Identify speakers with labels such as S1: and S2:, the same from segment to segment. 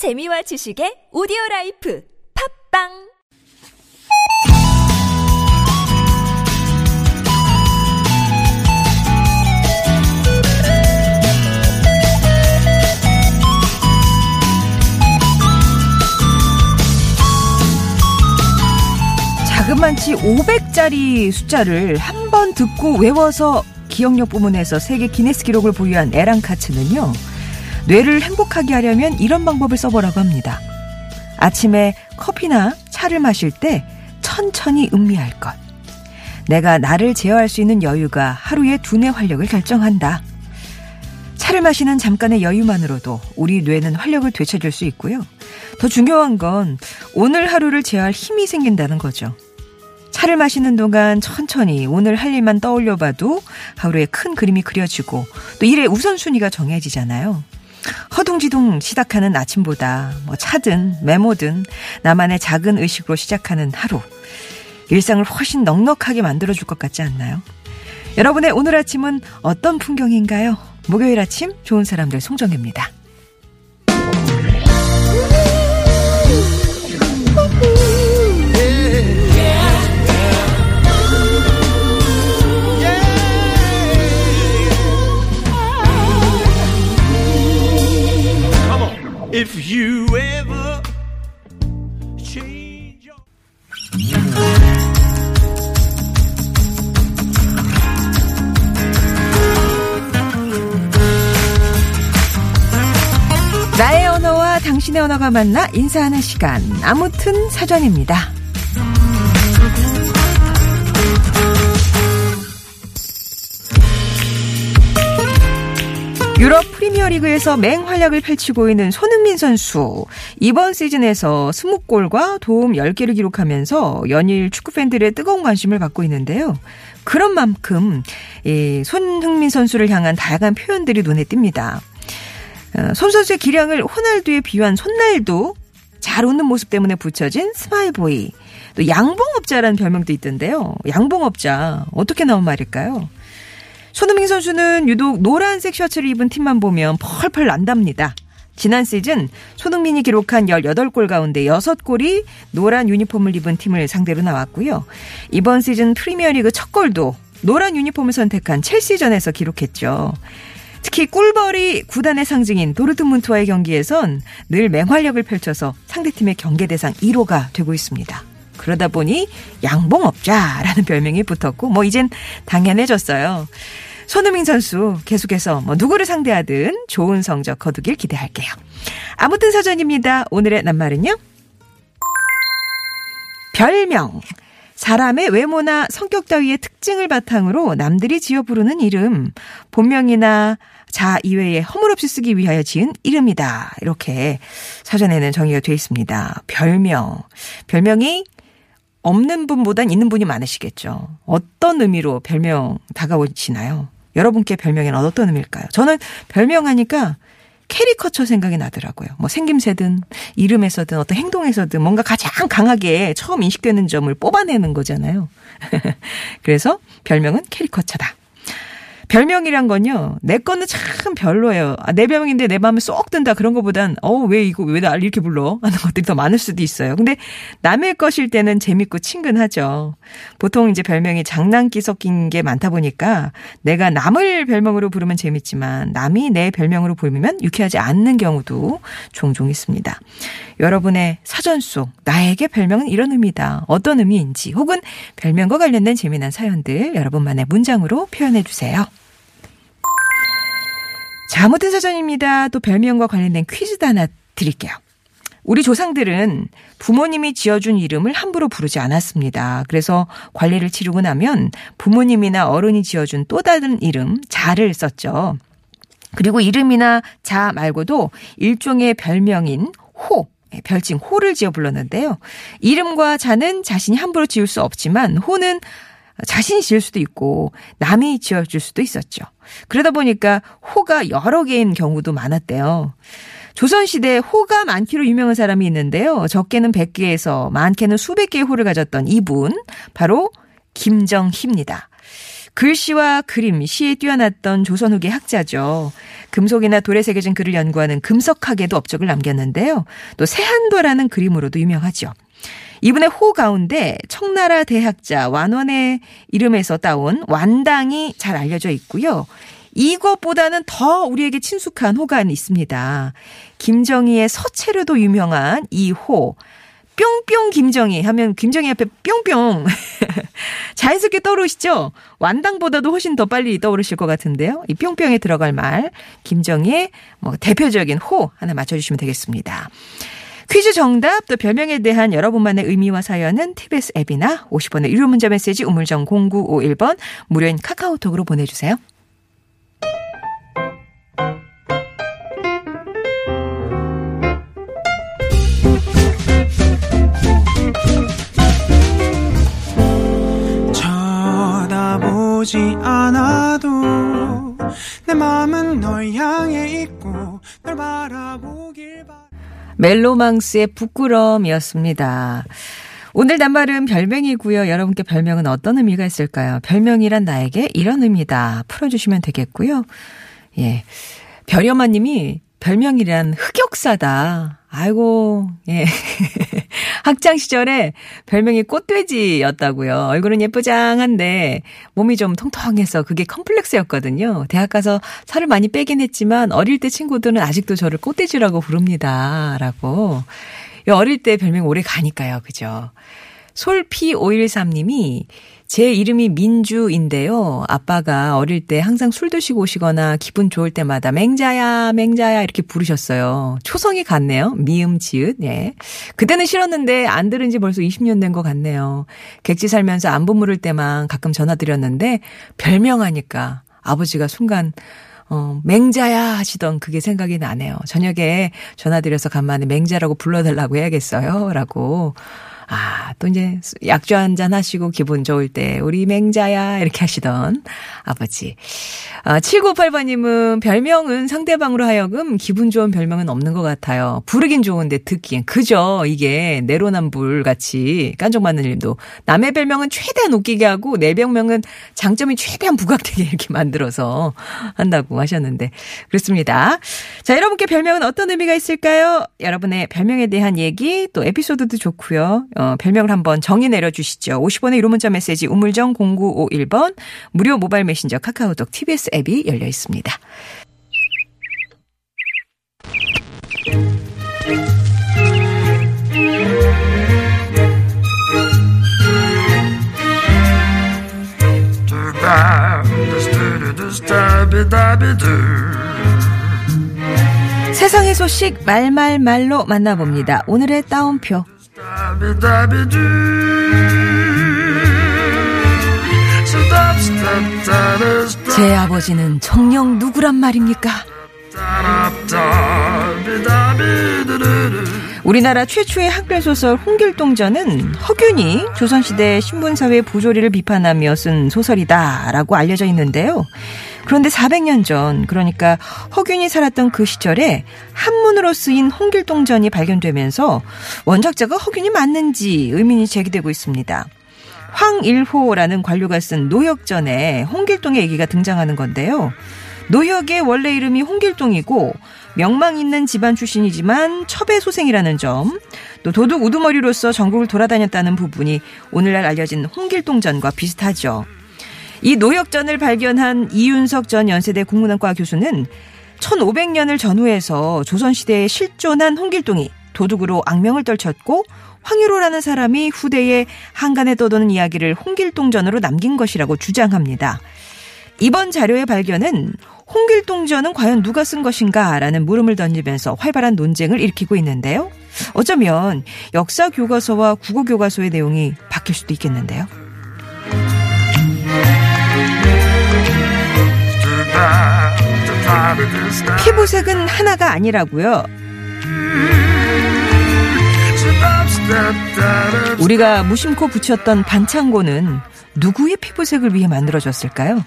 S1: 재미와 지식의 오디오 라이프 팟빵
S2: 자그만치 500자리 숫자를 한 번 듣고 외워서 기억력 부문에서 세계 기네스 기록을 보유한 에란 카츠는요. 뇌를 행복하게 하려면 이런 방법을 써보라고 합니다. 아침에 커피나 차를 마실 때 천천히 음미할 것. 내가 나를 제어할 수 있는 여유가 하루의 두뇌 활력을 결정한다. 차를 마시는 잠깐의 여유만으로도 우리 뇌는 활력을 되찾을 수 있고요. 더 중요한 건 오늘 하루를 제어할 힘이 생긴다는 거죠. 차를 마시는 동안 천천히 오늘 할 일만 떠올려 봐도 하루에 큰 그림이 그려지고 또 일의 우선순위가 정해지잖아요. 허둥지둥 시작하는 아침보다 뭐 차든 메모든 나만의 작은 의식으로 시작하는 하루. 일상을 훨씬 넉넉하게 만들어줄 것 같지 않나요? 여러분의 오늘 아침은 어떤 풍경인가요? 목요일 아침 좋은 사람들 송정혜입니다.
S3: If you ever change your
S2: 나의 언어와 당신의 언어가 만나 인사하는 시간. 아무튼 사전입니다. 유럽 프리미어리그에서 맹활약을 펼치고 있는 손흥민 선수. 이번 시즌에서 20골과 도움 10개를 기록하면서 연일 축구 팬들의 뜨거운 관심을 받고 있는데요. 그런 만큼 이 손흥민 선수를 향한 다양한 표현들이 눈에 띕니다. 어, 손 선수의 기량을 호날두에 비유한 손날두, 잘 웃는 모습 때문에 붙여진 smile boy, 또 양봉업자라는 별명도 있던데요. 양봉업자, 어떻게 나온 말일까요? 손흥민 선수는 유독 노란색 셔츠를 입은 팀만 보면 펄펄 난답니다. 지난 시즌 손흥민이 기록한 18골 가운데 6골이 노란 유니폼을 입은 팀을 상대로 나왔고요. 이번 시즌 프리미어리그 첫 골도 노란 유니폼을 선택한 첼시전에서 기록했죠. 특히 꿀벌이 구단의 상징인 도르트문트와의 경기에선 늘 맹활약을 펼쳐서 상대팀의 경계 대상 1호가 되고 있습니다. 그러다 보니 양봉업자라는 별명이 붙었고 뭐 이젠 당연해졌어요. 손흥민 선수 계속해서 뭐 누구를 상대하든 좋은 성적 거두길 기대할게요. 아무튼 사전입니다. 오늘의 낱말은요. 별명. 사람의 외모나 성격 따위의 특징을 바탕으로 남들이 지어 부르는 이름, 본명이나 자 이외에 허물없이 쓰기 위하여 지은 이름이다. 이렇게 사전에는 정의가 되어 있습니다. 별명. 별명이 없는 분보단 있는 분이 많으시겠죠. 어떤 의미로 별명 다가오시나요? 여러분께 별명에는 어떤 의미일까요? 저는 별명 하니까 캐리커처 생각이 나더라고요. 뭐 생김새든 이름에서든 어떤 행동에서든 뭔가 가장 강하게 처음 인식되는 점을 뽑아내는 거잖아요. 그래서 별명은 캐리커처다. 별명이란 건요, 내 거는 참 별로예요. 아, 내 별명인데 내 마음에 쏙 든다. 그런 것보단, 어, 왜 이거, 왜 날 이렇게 불러? 하는 것들이 더 많을 수도 있어요. 근데 남의 것일 때는 재밌고 친근하죠. 보통 이제 별명이 장난기 섞인 게 많다 보니까 내가 남을 별명으로 부르면 재밌지만 남이 내 별명으로 부르면 유쾌하지 않는 경우도 종종 있습니다. 여러분의 사전 속 나에게 별명은 이런 의미다. 어떤 의미인지 혹은 별명과 관련된 재미난 사연들 여러분만의 문장으로 표현해 주세요. 자, 아무튼 사전입니다. 또 별명과 관련된 퀴즈도 하나 드릴게요. 우리 조상들은 부모님이 지어준 이름을 함부로 부르지 않았습니다. 그래서 관리를 치르고 나면 부모님이나 어른이 지어준 또 다른 이름, 자를 썼죠. 그리고 이름이나 자 말고도 일종의 별명인 호, 예, 별칭 호를 지어 불렀는데요. 이름과 자는 자신이 함부로 지을 수 없지만 호는 자신이 지을 수도 있고 남이 지어줄 수도 있었죠. 그러다 보니까 호가 여러 개인 경우도 많았대요. 조선시대에 호가 많기로 유명한 사람이 있는데요. 적게는 100개에서 많게는 수백 개의 호를 가졌던 이분, 바로 김정희입니다. 글씨와 그림, 시에 뛰어났던 조선 후기 학자죠. 금속이나 돌에 새겨진 글을 연구하는 금석학에도 업적을 남겼는데요. 또 세한도라는 그림으로도 유명하죠. 이분의 호 가운데 청나라 대학자 완원의 이름에서 따온 완당이 잘 알려져 있고요. 이것보다는 더 우리에게 친숙한 호가 있습니다. 김정희의 서체로도 유명한 이 호. 뿅뿅 김정희 하면 김정희 앞에 뿅뿅 자연스럽게 떠오르시죠? 완당보다도 훨씬 더 빨리 떠오르실 것 같은데요. 이 뿅뿅에 들어갈 말 김정희의 뭐 대표적인 호 하나 맞춰주시면 되겠습니다. 퀴즈 정답 또 별명에 대한 여러분만의 의미와 사연은 TBS 앱이나 50번의 유료 문자 메시지 우물정 0951번 무료인 카카오톡으로 보내주세요.
S4: 쳐다보지 않아도 내 마음은 널 향해 있고 널 바라보길 바
S2: 멜로망스의 부끄럼이었습니다. 오늘 낱말은 별명이고요. 여러분께 별명은 어떤 의미가 있을까요? 별명이란 나에게 이런 의미다. 풀어주시면 되겠고요. 예. 별여마 님이 별명이란 흑역사다. 아이고, 예. 학창 시절에 별명이 꽃돼지였다고요. 얼굴은 예쁘장한데 몸이 좀 통통해서 그게 컴플렉스였거든요. 대학 가서 살을 많이 빼긴 했지만 어릴 때 친구들은 아직도 저를 꽃돼지라고 부릅니다. 라고. 어릴 때 별명 오래 가니까요. 그죠? 솔피513님이 제 이름이 민주인데요. 아빠가 어릴 때 항상 술 드시고 오시거나 기분 좋을 때마다 맹자야, 맹자야 이렇게 부르셨어요. 초성이 같네요. 미음, 지읒. 예. 그때는 싫었는데 안 들은 지 벌써 20년 된 것 같네요. 객지 살면서 안 부 물을 때만 가끔 전화 드렸는데 별명하니까 아버지가 순간 어, 맹자야 하시던 그게 생각이 나네요. 저녁에 전화드려서 간만에 맹자라고 불러달라고 해야겠어요. 라고. 아, 또 이제 약주 한 잔 하시고 기분 좋을 때 우리 맹자야 이렇게 하시던 아버지. 아, 7958번님은 별명은 상대방으로 하여금 기분 좋은 별명은 없는 것 같아요. 부르긴 좋은데 듣기엔. 그죠? 이게 내로남불 같이 깐족맞는 일도 남의 별명은 최대한 웃기게 하고 내 별명은 장점이 최대한 부각되게 이렇게 만들어서 한다고 하셨는데 그렇습니다. 자, 여러분께 별명은 어떤 의미가 있을까요? 여러분의 별명에 대한 얘기 또 에피소드도 좋고요. 어, 별명을 한번 정의 내려주시죠. 50원의 유료 문자 메시지 우물정 0951번 무료 모바일 메신저 카카오톡 TBS 앱이 열려 있습니다. 세상의 소식 말말말로 만나봅니다. 오늘의 따옴표. 제 아버지는 정녕 누구란 말입니까? 우리나라 최초의 한글 소설 홍길동전은 허균이 조선시대 신분사회 부조리를 비판하며 쓴 소설이다라고 알려져 있는데요. 그런데 400년 전, 그러니까 허균이 살았던 그 시절에 한문으로 쓰인 홍길동전이 발견되면서 원작자가 허균이 맞는지 의문이 제기되고 있습니다. 황일호라는 관료가 쓴 노역전에 홍길동의 얘기가 등장하는 건데요. 노역의 원래 이름이 홍길동이고 명망 있는 집안 출신이지만 첩의 소생이라는 점, 또 도둑 우두머리로서 전국을 돌아다녔다는 부분이 오늘날 알려진 홍길동전과 비슷하죠. 이 노역전을 발견한 이윤석 전 연세대 국문학과 교수는 1500년을 전후해서 조선시대에 실존한 홍길동이 도둑으로 악명을 떨쳤고 황유로라는 사람이 후대에 한간에 떠도는 이야기를 홍길동전으로 남긴 것이라고 주장합니다. 이번 자료의 발견은 홍길동전은 과연 누가 쓴 것인가 라는 물음을 던지면서 활발한 논쟁을 일으키고 있는데요. 어쩌면 역사 교과서와 국어 교과서의 내용이 바뀔 수도 있겠는데요. 피부색은 하나가 아니라고요. 우리가 무심코 붙였던 반창고는 누구의 피부색을 위해 만들어졌을까요?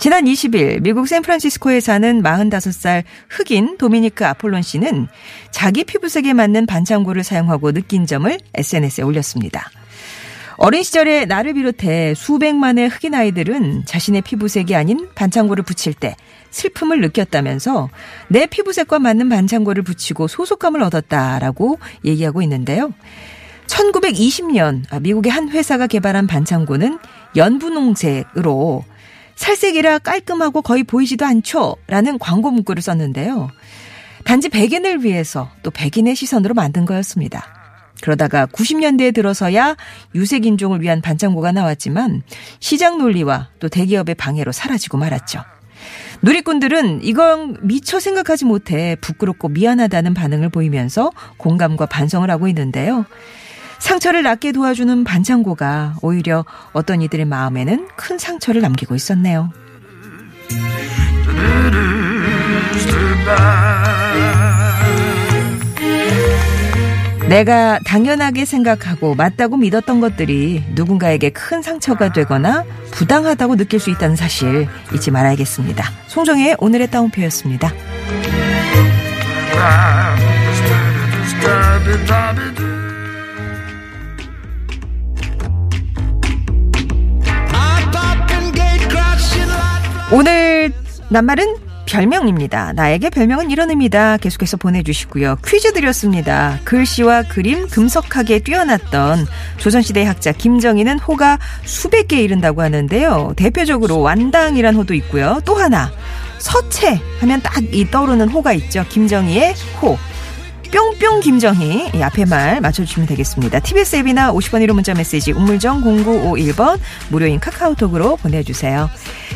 S2: 지난 20일 미국 샌프란시스코에 사는 45살 흑인 도미니크 아폴론 씨는 자기 피부색에 맞는 반창고를 사용하고 느낀 점을 SNS에 올렸습니다. 어린 시절에 나를 비롯해 수백만의 흑인 아이들은 자신의 피부색이 아닌 반창고를 붙일 때 슬픔을 느꼈다면서 내 피부색과 맞는 반창고를 붙이고 소속감을 얻었다라고 얘기하고 있는데요. 1920년 아, 미국의 한 회사가 개발한 반창고는 연분홍색으로 살색이라 깔끔하고 거의 보이지도 않죠. 라는 광고 문구를 썼는데요. 단지 백인을 위해서 또 백인의 시선으로 만든 거였습니다. 그러다가 90년대에 들어서야 유색인종을 위한 반창고가 나왔지만 시장 논리와 또 대기업의 방해로 사라지고 말았죠. 누리꾼들은 이건 미처 생각하지 못해 부끄럽고 미안하다는 반응을 보이면서 공감과 반성을 하고 있는데요. 상처를 낫게 도와주는 반창고가 오히려 어떤 이들의 마음에는 큰 상처를 남기고 있었네요. 내가 당연하게 생각하고 맞다고 믿었던 것들이 누군가에게 큰 상처가 되거나 부당하다고 느낄 수 있다는 사실 잊지 말아야겠습니다. 송정의 오늘의 따옴표였습니다. 오늘 낱말은 별명입니다. 나에게 별명은 이런 의미다. 계속해서 보내주시고요. 퀴즈 드렸습니다. 글씨와 그림 금석하게 뛰어났던 조선시대 학자 김정희는 호가 수백 개 이른다고 하는데요. 대표적으로 완당이란 호도 있고요. 또 하나 서체 하면 딱 이 떠오르는 호가 있죠. 김정희의 호. 뿅뿅 김정희 이 앞에 말 맞춰주시면 되겠습니다. TBS 앱이나 50번 1호 문자 메시지 우물정 0951번 무료인 카카오톡으로 보내주세요.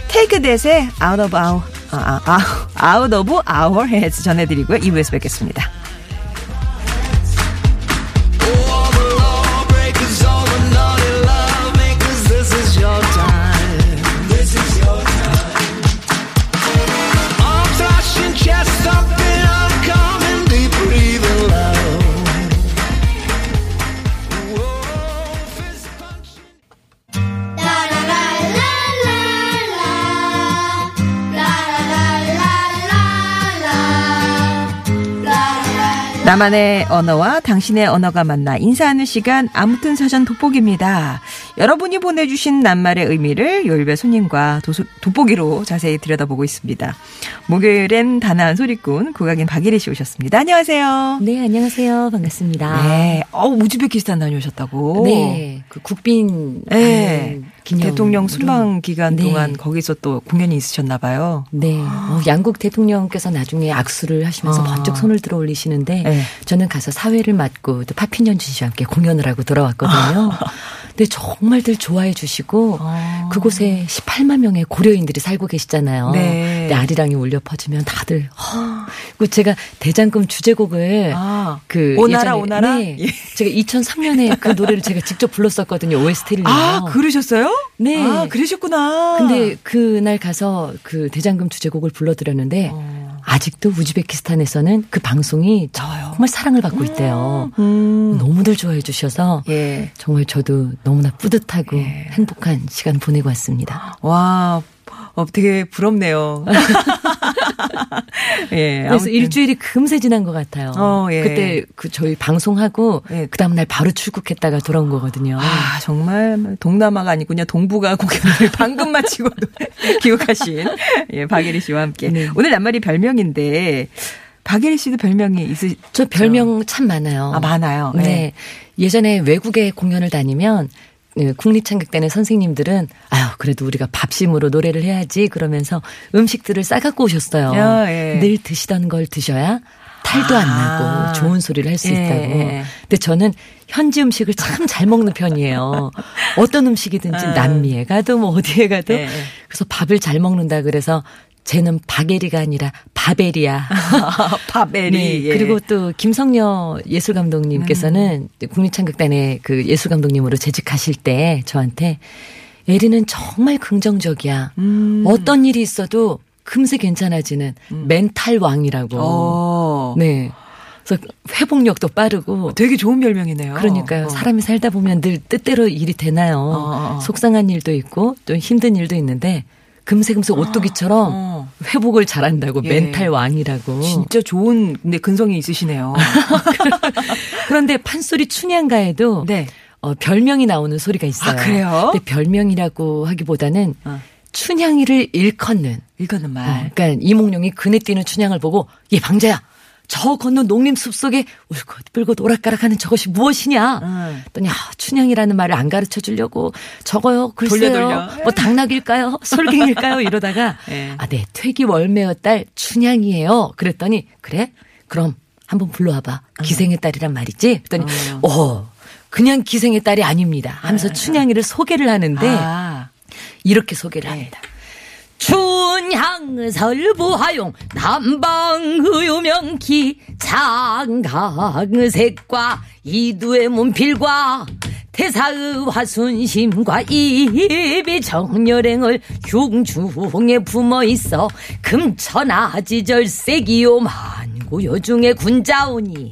S2: Take that의 Out of Our 아, 아, 아, Out of Our Heads 전해드리고요. 2부에서 뵙겠습니다. 나만의 언어와 당신의 언어가 만나 인사하는 시간 아무튼 사전 돋보기입니다. 여러분이 보내주신 낱말의 의미를 요일배 손님과 도소, 돋보기로 자세히 들여다보고 있습니다. 목요일엔 단아한 소리꾼 국악인 박예리 씨 오셨습니다. 안녕하세요.
S5: 네, 안녕하세요. 반갑습니다.
S2: 네, 어 우즈베키스탄 다녀오셨다고.
S5: 네, 그 국빈
S2: 네.
S5: 기념
S2: 대통령 순방 기간
S5: 네.
S2: 동안 거기서 또 공연이 있으셨나 봐요.
S5: 네, 어, 양국 대통령께서 나중에 악수를 하시면서
S2: 아.
S5: 번쩍 손을 들어 올리시는데
S2: 네.
S5: 저는 가서 사회를 맡고 또 파핀연준 씨와 함께 공연을 하고 돌아왔거든요. 근데 정말들 좋아해 주시고
S2: 아.
S5: 그곳에 18만 명의 고려인들이 살고 계시잖아요.
S2: 네.
S5: 근데 아리랑이 울려 퍼지면 다들 허. 그리고 제가 대장금 주제곡을
S2: 아,
S5: 그
S2: 오나라,
S5: 예전에
S2: 오나라?
S5: 네,
S2: 예.
S5: 제가 2003년에 그 노래를 제가 직접 불렀었거든요. OST를
S2: 아, 그러셨어요?
S5: 네.
S2: 아, 그러셨구나.
S5: 근데 그날 가서 그 대장금 주제곡을 불러 드렸는데
S2: 어.
S5: 아직도 우즈베키스탄에서는 그 방송이 정말 사랑을 받고 있대요.
S2: 음.
S5: 너무들 좋아해 주셔서
S2: 예.
S5: 정말 저도 너무나 뿌듯하고
S2: 예.
S5: 행복한 시간 보내고 왔습니다.
S2: 와, 어, 되게 부럽네요. 예.
S5: 그래서
S2: 아무튼.
S5: 일주일이 금세 지난 것 같아요.
S2: 어, 예.
S5: 그때 그 저희 방송하고
S2: 예.
S5: 그 다음날 바로 출국했다가 돌아온 거거든요.
S2: 아, 정말 동남아가 아니고 그냥 동북아 공연을 방금 마치고도 기억하신 예, 박예리 씨와 함께.
S5: 네.
S2: 오늘 낱말이 별명인데 박예리 씨도 별명이 있으
S5: 저 별명 참 많아요.
S2: 아, 많아요.
S5: 네.
S2: 네.
S5: 예전에 외국에 공연을 다니면 네, 국립창극단의 선생님들은 아유 그래도 우리가 밥심으로 노래를 해야지 그러면서 음식들을 싸갖고 오셨어요.
S2: 야, 예.
S5: 늘 드시던 걸 드셔야 탈도 안
S2: 아.
S5: 나고 좋은 소리를 할수
S2: 예,
S5: 있다고.
S2: 예.
S5: 근데 저는 현지 음식을 참 잘 먹는 편이에요. 어떤 음식이든지
S2: 아.
S5: 남미에 가도 뭐 어디에 가도
S2: 예, 예.
S5: 그래서 밥을 잘 먹는다 그래서 쟤는 바게리가 아니라 바벨이야.
S2: 밥에리.
S5: 네.
S2: 예.
S5: 그리고 또 김성녀 예술 감독님께서는
S2: 음.
S5: 국립창극단의 그 예술 감독님으로 재직하실 때 저한테 에리는 정말 긍정적이야.
S2: 음.
S5: 어떤 일이 있어도 금세 괜찮아지는 멘탈 왕이라고.
S2: 어.
S5: 네. 그래서 회복력도 빠르고
S2: 되게 좋은 별명이네요.
S5: 그러니까요.
S2: 어.
S5: 사람이 살다 보면 늘 뜻대로 일이 되나요.
S2: 어, 어.
S5: 속상한 일도 있고 또 힘든 일도 있는데 금세금세 오뚜기처럼
S2: 어.
S5: 회복을 잘한다고
S2: 예.
S5: 멘탈 왕이라고.
S2: 진짜 좋은 근데 근성이 있으시네요.
S5: 그런데 판소리 춘향가에도
S2: 네.
S5: 어, 별명이 나오는 소리가 있어요.
S2: 아, 그래요?
S5: 근데 별명이라고 하기보다는
S2: 어.
S5: 춘향이를 일컫는.
S2: 읽었는 말.
S5: 어, 그러니까 이몽룡이 그네 뛰는 춘향을 보고 얘 방자야. 저 건너 농림 숲속에 울긋 불긋 오락가락하는 저것이 무엇이냐?
S2: 음.
S5: 했더니 아, 춘향이라는 말을 안 가르쳐 주려고 저거요 글쎄요.
S2: 돌려, 돌려.
S5: 뭐 당나귀일까요? 솔갱일까요? 이러다가
S2: 예.
S5: 아네 퇴기 월매의 딸 춘향이에요. 그랬더니 그래? 그럼 한번 불러와봐. 기생의 딸이란 말이지? 그랬더니 어 그냥 기생의 딸이 아닙니다. 하면서 춘향이를 소개를 하는데
S2: 아.
S5: 이렇게 소개를 합니다. 춘향 설부하용 남방의유명기 장강색과 이두의 문필과 태사의 화순심과 입이 정렬행을 흉중에 품어 있어 금천아지절색이요 만구요 중에 군자오니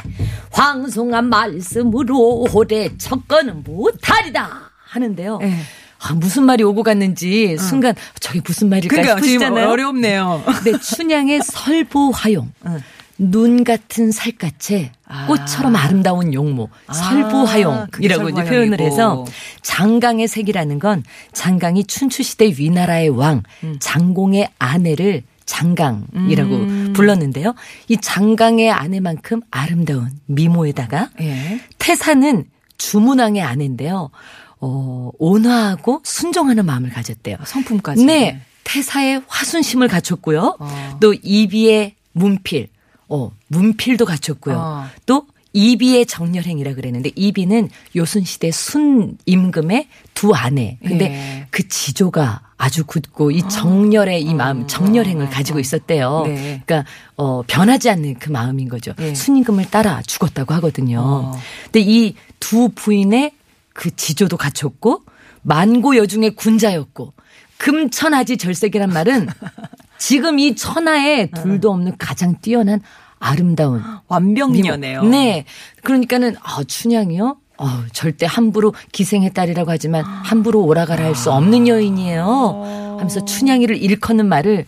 S5: 황송한 말씀으로 오래 척거는 못하리다 하는데요.
S2: 예.
S5: 아, 무슨 말이 오고 갔는지 순간 저게 무슨 말일까
S2: 그러니까
S5: 싶으시잖아요.
S2: 어렵네요.
S5: 네, 춘향의 설부화용.
S2: 응.
S5: 눈 같은 살갗에
S2: 아.
S5: 꽃처럼 아름다운 용모
S2: 아,
S5: 설부화용이라고
S2: 그게
S5: 이제. 표현을 해서 장강의 색이라는 건 장강이 춘추시대 위나라의 왕
S2: 음.
S5: 장공의 아내를 장강이라고 불렀는데요. 이 장강의 아내만큼 아름다운 미모에다가
S2: 예.
S5: 태사는 주문왕의 아내인데요. 어, 온화하고 순종하는 마음을 가졌대요.
S2: 성품까지.
S5: 네. 태사의 화순심을 갖췄고요.
S2: 어.
S5: 또 이비의 문필, 어, 문필도 갖췄고요.
S2: 어.
S5: 또 이비의 정렬행이라 그랬는데 이비는 요순시대 순임금의 두 아내. 근데
S2: 예.
S5: 그 지조가 아주 굳고 이 정렬의 이 마음, 정렬행을 가지고 있었대요.
S2: 어. 네.
S5: 그러니까 어 변하지 않는 그 마음인 거죠.
S2: 예.
S5: 순임금을 따라 죽었다고 하거든요.
S2: 어.
S5: 근데 이 두 부인의 그 지조도 갖췄고 만고 여중의 군자였고 금천하지 절색이란 말은 지금 이 천하에 둘도 없는 가장 뛰어난 아름다운
S2: 완벽녀네요.
S5: 네. 그러니까는 아, 춘향이요? 어, 절대 함부로 기생의 딸이라고 하지만 함부로 오라가라 할 수 없는 여인이에요. 하면서 춘향이를 일컫는 말을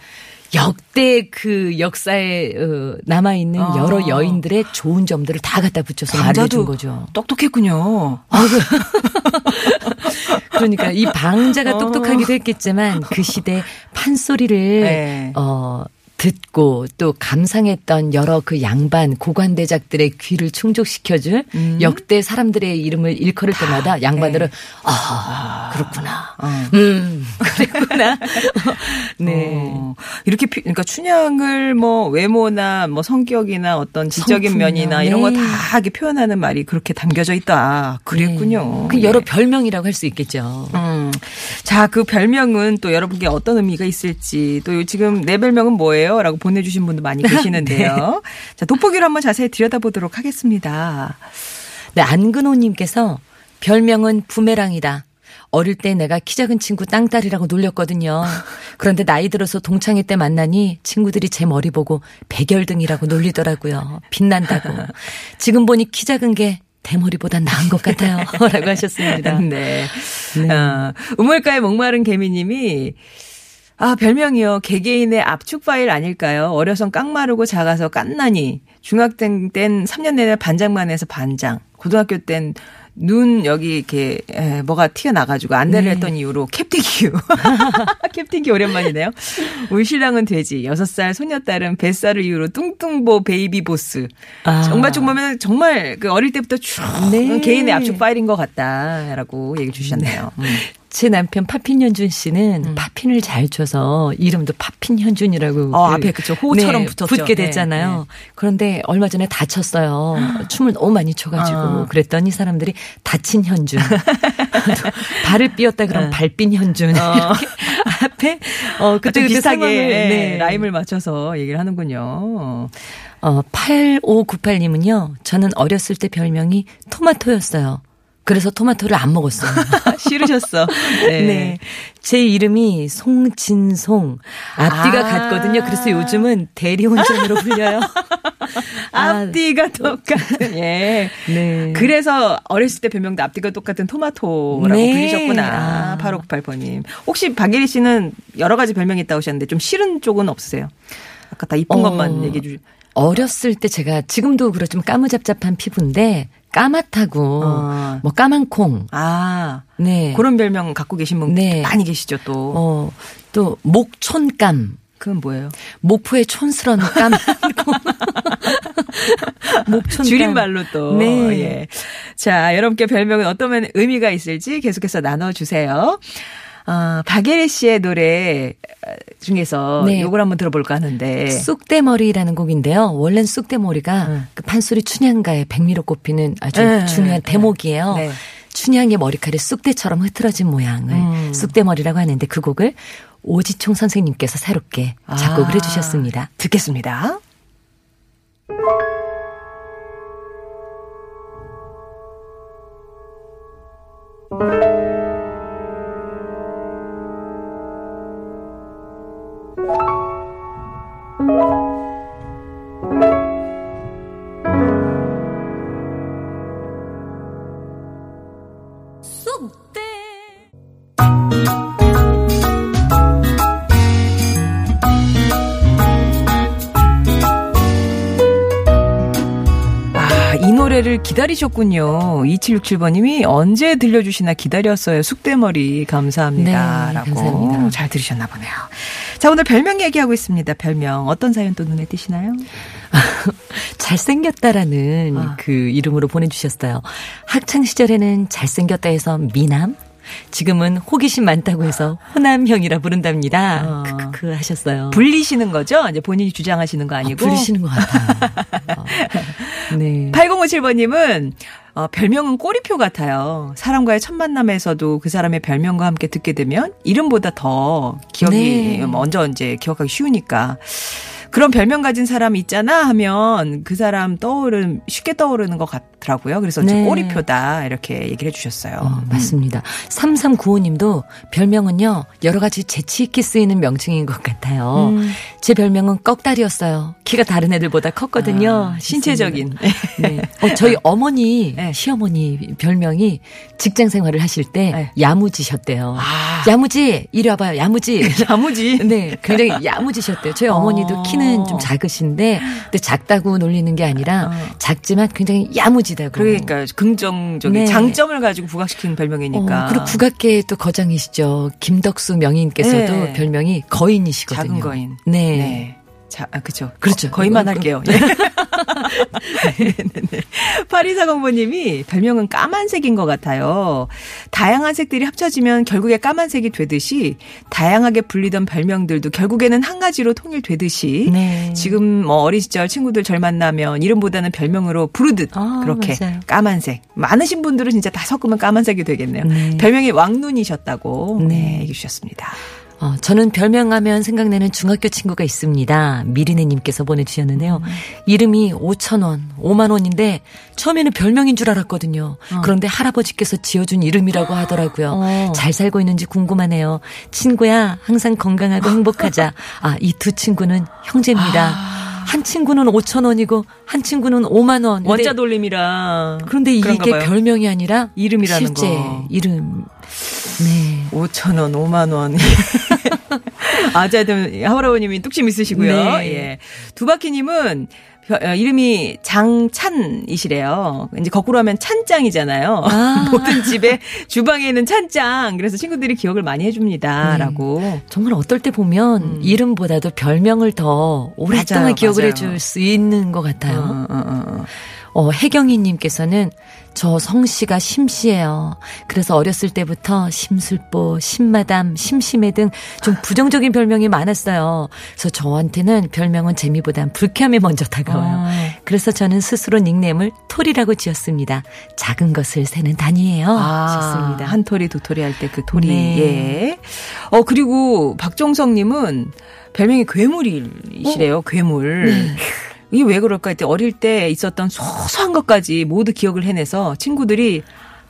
S5: 역대 그 역사에 어, 남아 있는
S2: 아.
S5: 여러 여인들의 좋은 점들을 다 갖다 붙여서 말해준 거죠.
S2: 똑똑했군요.
S5: 그러니까 이 방자가 똑똑하기도 했겠지만 그 시대 판소리를
S2: 네.
S5: 어 듣고 또 감상했던 여러 그 양반 고관대작들의 귀를 충족시켜줄 역대 사람들의 이름을 일컬을 때마다 양반들은 아, 그렇구나. 음 그랬구나. 네.
S2: 어, 이렇게 피- 그러니까 춘향을 뭐 외모나 뭐 성격이나 어떤 지적인
S5: 성품이나,
S2: 면이나 이런 거
S5: 네.
S2: 다 표현하는 말이 그렇게 담겨져 있다. 그랬군요.
S5: 그 여러 별명이라고 할 수 있겠죠.
S2: 음. 자, 그 별명은 또 여러분께 어떤 의미가 있을지 또 지금 내 별명은 뭐예요? 라고 보내주신 분도 많이 계시는데요. 자, 돋보기로 한번 자세히 들여다보도록 하겠습니다.
S5: 네, 안근호님께서 별명은 부메랑이다. 어릴 때 내가 키 작은 친구 땅딸이라고 놀렸거든요. 그런데 나이 들어서 동창회 때 만나니 친구들이 제 머리 보고 백열등이라고 놀리더라고요. 빛난다고. 지금 보니 키 작은 게 대머리보다 나은 것 같아요. 라고 하셨습니다.
S2: 네. 아, 우물가의 목마른 개미님이 아, 별명이요. 개개인의 압축 파일 아닐까요? 어려선 깡마르고 작아서 깐나니. 중학생 땐 3년 내내 반장만 해서 반장. 고등학교 땐 눈 여기 이렇게 에, 뭐가 튀어나가지고 안내를
S5: 네.
S2: 했던 이유로 캡틴 큐. 캡틴 큐 오랜만이네요. 우리 신랑은 돼지. 6살 소녀딸은 뱃살을 이유로 뚱뚱보 baby boss.
S5: 아.
S2: 정말 좀 보면 정말 그 어릴 때부터 쭉
S5: 네.
S2: 개인의 압축 파일인 것 같다라고 얘기 주셨네요. 음.
S5: 제 남편 파핀 현준 씨는 파핀을 잘 쳐서 이름도 파핀 현준이라고
S2: 어, 앞에 그쵸. 호처럼 붙었죠.
S5: 붙게
S2: 네,
S5: 됐잖아요. 그런데 얼마 전에 다쳤어요. 춤을 너무 많이 춰가지고
S2: 아.
S5: 그랬더니 사람들이 다친 현준, 발을 삐었다 그럼 발빈 현준 이렇게 앞에 어 그때 그때
S2: 비슷하게
S5: 상황을
S2: 네,
S5: 네.
S2: 라임을 맞춰서 얘기를 하는군요.
S5: 어 8598님은요. 저는 어렸을 때 별명이 토마토였어요. 그래서 토마토를 안 먹었어요.
S2: 싫으셨어. 네.
S5: 네. 제 이름이 송진송. 앞뒤가
S2: 아.
S5: 같거든요. 그래서 요즘은 대리운전으로 불려요. 아,
S2: 앞뒤가 똑같은. 예.
S5: 네.
S2: 그래서 어렸을 때 별명도 앞뒤가 똑같은 토마토라고
S5: 네.
S2: 불리셨구나.
S5: 아.
S2: 8598번님. 혹시 박예리 씨는 여러 가지 별명이 있다고 하셨는데 좀 싫은 쪽은 없으세요? 아까 다 이쁜
S5: 어.
S2: 것만 얘기해 주시.
S5: 어렸을 때 제가 지금도 그렇지만 까무잡잡한 피부인데 까맣다고,
S2: 어.
S5: 뭐 까만 콩,
S2: 아,
S5: 네.
S2: 그런 별명 갖고 계신 분
S5: 네.
S2: 많이 계시죠, 또.
S5: 어, 또 목촌감.
S2: 그건 뭐예요?
S5: 목포의 촌스런 까만콩. 목촌감.
S2: 줄임말로 또.
S5: 네.
S2: 예. 자, 여러분께 별명은 어떤 의미가 있을지 계속해서 나눠주세요. 어, 박예리 씨의 노래 중에서
S5: 네.
S2: 요걸 한번 들어볼까 하는데.
S5: 쑥대머리라는 곡인데요. 원래는 쑥대머리가
S2: 응.
S5: 그 판소리 춘향가의 백미로 꼽히는 아주
S2: 네.
S5: 중요한
S2: 네.
S5: 대목이에요.
S2: 네.
S5: 춘향의 머리칼이 쑥대처럼 흐트러진 모양을
S2: 음.
S5: 쑥대머리라고 하는데 그 곡을 오지총 선생님께서 새롭게 작곡을
S2: 아,
S5: 해주셨습니다.
S2: 듣겠습니다. 노래를 기다리셨군요. 2767번님이 언제 들려주시나 기다렸어요. 쑥대머리 감사합니다.
S5: 네,
S2: 라고
S5: 감사합니다.
S2: 잘 들으셨나 보네요. 자, 오늘 별명 얘기하고 있습니다. 별명. 어떤 사연 또 눈에 띄시나요?
S5: 잘생겼다라는
S2: 아.
S5: 그 이름으로 보내주셨어요. 학창 시절에는 잘생겼다 해서 미남, 지금은 호기심 많다고 해서 호남형이라 부른답니다.
S2: 아.
S5: 크크크 하셨어요.
S2: 불리시는 거죠? 이제 본인이 주장하시는 거
S5: 아,
S2: 아니고.
S5: 부르시는 것 같아요. 어. 네.
S2: 8057번님은 어, 별명은 꼬리표 같아요. 사람과의 첫 만남에서도 그 사람의 별명과 함께 듣게 되면 이름보다 더 기억이
S5: 네.
S2: 먼저 이제 기억하기 쉬우니까. 그런 별명 가진 사람 있잖아 하면 그 사람 떠오르는 쉽게 떠오르는 것 같더라고요. 그래서
S5: 네.
S2: 꼬리표다 이렇게 얘기를 해주셨어요.
S5: 어, 맞습니다. 3395님도 별명은요, 여러 가지 재치 있게 쓰이는 명칭인 것 같아요.
S2: 음.
S5: 제 별명은 꺽다리였어요. 키가 다른 애들보다 컸거든요.
S2: 아, 신체적인.
S5: 네. 어, 저희 어머니,
S2: 네.
S5: 시어머니 별명이 직장 생활을 하실 때
S2: 네.
S5: 야무지셨대요.
S2: 아.
S5: 야무지, 이리 와봐요, 야무지.
S2: 야무지.
S5: 네, 굉장히 야무지셨대요. 저희 어머니도
S2: 어.
S5: 키는 좀 작으신데, 근데 작다고 놀리는 게 아니라,
S2: 어.
S5: 작지만 굉장히 야무지다고.
S2: 그러니까 긍정적인
S5: 네.
S2: 장점을 가지고 부각시키는 별명이니까.
S5: 어, 그리고 국악계의 또 거장이시죠. 김덕수 명인께서도
S2: 네.
S5: 별명이 거인이시거든요.
S2: 작은 거인.
S5: 네.
S2: 네. 자, 아, 그쵸.
S5: 그렇죠.
S2: 거, 거의만
S5: 어,
S2: 할게요. 예. 네네네. 파리사공부님이 별명은 까만색인 것 같아요. 다양한 색들이 합쳐지면 결국에 까만색이 되듯이 다양하게 불리던 별명들도 결국에는 한 가지로 통일되듯이
S5: 네.
S2: 지금 뭐 어린 시절 친구들 절 만나면 이름보다는 별명으로 부르듯
S5: 아,
S2: 그렇게
S5: 맞아요.
S2: 까만색. 많으신 분들은 진짜 다 섞으면 까만색이 되겠네요.
S5: 네.
S2: 별명이 왕눈이셨다고
S5: 네.
S2: 네, 얘기해 주셨습니다.
S5: 어, 저는 별명하면 생각나는 중학교 친구가 있습니다. 미리네님께서 보내주셨는데요.
S2: 음.
S5: 이름이 5천원, 5만원인데, 처음에는 별명인 줄 알았거든요.
S2: 어.
S5: 그런데 할아버지께서 지어준 이름이라고 하더라고요.
S2: 어.
S5: 잘 살고 있는지 궁금하네요. 친구야, 항상 건강하고 행복하자. 아, 이 두 친구는 형제입니다. 한 친구는 5천 원이고, 한 친구는 5만 원.
S2: 원자 돌림이라.
S5: 그런데 이게
S2: 봐요.
S5: 별명이 아니라
S2: 이름이라는
S5: 실제
S2: 거.
S5: 이름. 네.
S2: 5천 원, 5만 원. 아자들 하오라오님이 뚝심 있으시고요.
S5: 네.
S2: 예. 두바키님은 이름이 장찬이시래요. 이제 거꾸로 하면 찬짱이잖아요.
S5: 아.
S2: 모든 집에 주방에 있는 찬짱. 그래서 친구들이 기억을 많이 해줍니다라고.
S5: 정말 어떨 때 보면 이름보다도 별명을 더 오랫동안
S2: 음. 맞아요,
S5: 기억을
S2: 맞아요.
S5: 해줄 수 있는 것 같아요.
S2: 어, 어, 어, 어.
S5: 어, 혜경이님께서는 저 성씨가 심씨예요. 그래서 어렸을 때부터 심술보, 심마담, 심심해 등 좀 부정적인 별명이 많았어요. 그래서 저한테는 별명은 재미보단 불쾌함이 먼저 다가와요.
S2: 아.
S5: 그래서 저는 스스로 닉네임을 톨이라고 지었습니다. 작은 것을 세는 단위예요. 좋습니다.
S2: 아, 한 토리 두 토리 할 때 그 토리.
S5: 네.
S2: 예. 어 그리고 박종성님은 별명이 괴물이시래요. 괴물.
S5: 네.
S2: 이게 왜 그럴까 했더니 어릴 때 있었던 소소한 것까지 모두 기억을 해내서 친구들이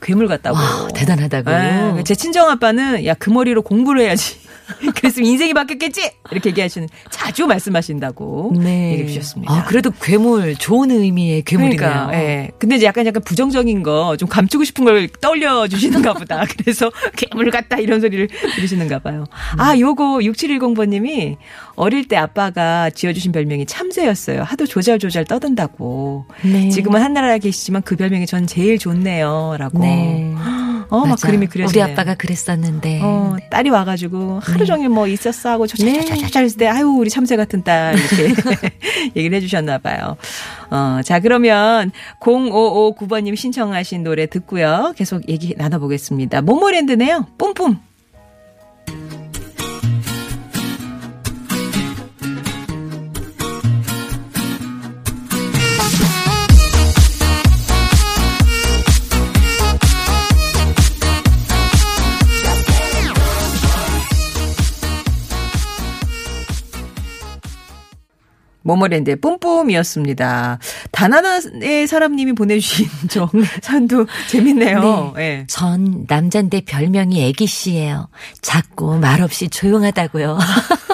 S2: 괴물 같다고.
S5: 와, 대단하다고.
S2: 예, 제 친정 아빠는 야 그 머리로 공부를 해야지. 그랬으면 인생이 바뀌었겠지? 이렇게 얘기하시는, 자주 말씀하신다고 얘기해 주셨습니다.
S5: 아, 그래도 괴물, 좋은 의미의 괴물이네요.
S2: 그러니까, 예. 근데 이제 약간 약간 부정적인 거 좀 감추고 싶은 걸 떠올려 주시는가 보다. 그래서 괴물 같다 이런 소리를 들으시는가 봐요. 아, 요거 6710번님이 어릴 때 아빠가 지어주신 별명이 참새였어요. 하도 조잘조잘 떠든다고.
S5: 네.
S2: 지금은 한나라에 계시지만 그 별명이 전 제일 좋네요. 라고.
S5: 네.
S2: 어, 막. 그림이
S5: 우리
S2: 그려지네요.
S5: 아빠가 그랬었는데.
S2: 어, 딸이 와가지고 하루 종일 뭐 있었어 하고
S5: 네.
S2: 저저저저저 했을 때 아유 우리 참새 같은 딸 이렇게 얘기를 해주셨나 봐요. 어, 자 그러면 0559번님 신청하신 노래 듣고요. 계속 얘기 나눠보겠습니다. 모모랜드네요. 뿜뿜. 모모랜드의 뿜뿜이었습니다. 단 하나의 사람님이 보내주신 저 사연도 재밌네요. 예.
S5: 전 남잔데 별명이 애기씨예요. 작고 말없이 조용하다고요.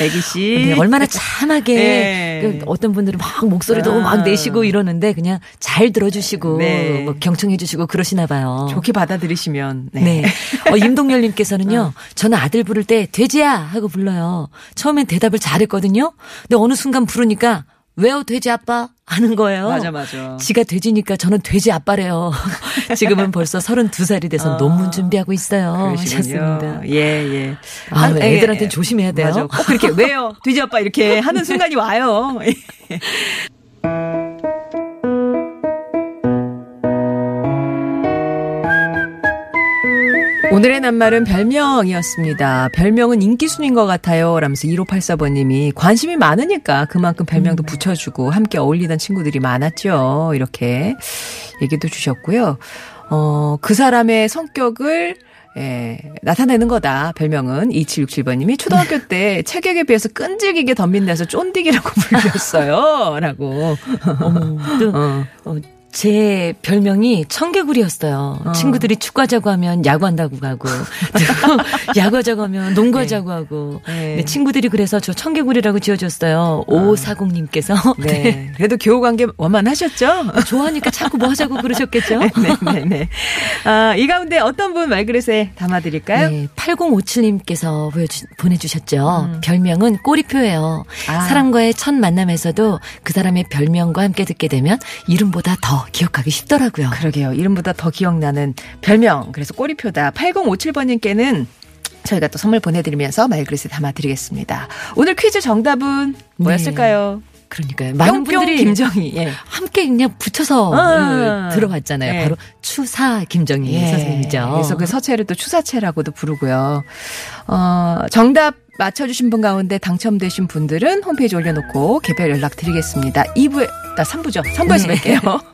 S2: 애기 씨.
S5: 네, 얼마나 참하게
S2: 네.
S5: 그 어떤 분들은 막 목소리도
S2: 아.
S5: 막 내시고 이러는데 그냥 잘 들어주시고
S2: 네.
S5: 뭐 경청해주시고 그러시나 봐요.
S2: 좋게 받아들이시면 네.
S5: 네. 어, 임동열님께서는요, 저는 아들 부를 때 돼지야 하고 불러요. 처음엔 대답을 잘했거든요. 근데 어느 순간 부르니까 왜요 돼지 아빠 하는 거예요.
S2: 맞아 맞아.
S5: 지가 돼지니까 저는 돼지 아빠래요. 지금은 벌써 32살이 돼서
S2: 아,
S5: 논문 준비하고 있어요.
S2: 그러시군요. 예, 예.
S5: 아,
S2: 아,
S5: 애들한테는
S2: 예.
S5: 조심해야 돼요.
S2: 맞아. 꼭 그렇게 왜요? 돼지 아빠 이렇게 하는 순간이 와요. 오늘의 낱말은 별명이었습니다. 별명은 인기순인 것 같아요. 라면서 1584번님이 관심이 많으니까 그만큼 별명도 붙여주고 함께 어울리던 친구들이 많았죠. 이렇게 얘기도 주셨고요. 어, 그 사람의 성격을 예, 나타내는 거다. 별명은 2767번님이 초등학교 때 체격에 비해서 끈질기게 덤빈다서 쫀디기라고 불렸어요. 라고.
S5: 어머, 또,
S2: 어.
S5: 어, 제 별명이 청개구리였어요. 친구들이 축구하자고 하면 야구한다고 가고, 또 야구하자고 하면 농구하자고 하고.
S2: 네.
S5: 네, 친구들이 그래서 저 청개구리라고 지어줬어요. 5540님께서.
S2: 네. 그래도 교우 관계 원만하셨죠?
S5: 좋아하니까 자꾸 뭐 하자고 그러셨겠죠?
S2: 네네네. 아, 이 가운데 어떤 분 말그릇에 담아드릴까요?
S5: 네, 8057님께서 보여주, 보내주셨죠. 별명은 꼬리표예요.
S2: 아.
S5: 사람과의 첫 만남에서도 그 사람의 별명과 함께 듣게 되면 이름보다 더 기억하기 쉽더라고요.
S2: 그러게요. 이름보다 더 기억나는 별명. 그래서 꼬리표다. 8057번님께는 저희가 또 선물 보내드리면서 말그릇에 담아드리겠습니다. 오늘 퀴즈 정답은 뭐였을까요?
S5: 그러니까요. 많은 분들이
S2: 김정희. 예.
S5: 함께 그냥 붙여서
S2: 아.
S5: 그, 들어갔잖아요.
S2: 네.
S5: 바로 추사 김정희
S2: 예.
S5: 선생님이죠.
S2: 그래서 그 서체를 또 추사체라고도 부르고요. 어, 정답 맞춰주신 분 가운데 당첨되신 분들은 홈페이지 올려놓고 개별 연락 드리겠습니다. 2부에, 나 3부죠. 3부에서
S5: 네.
S2: 뵐게요.